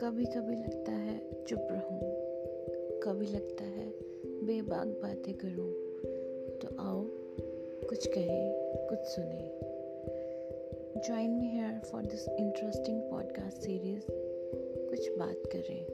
कभी कभी लगता है, चुप रहूँ। कभी लगता है, बेबाक बातें करूँ। तो आओ, कुछ कहें, कुछ सुने। Join me here for this interesting podcast series कुछ बात करें।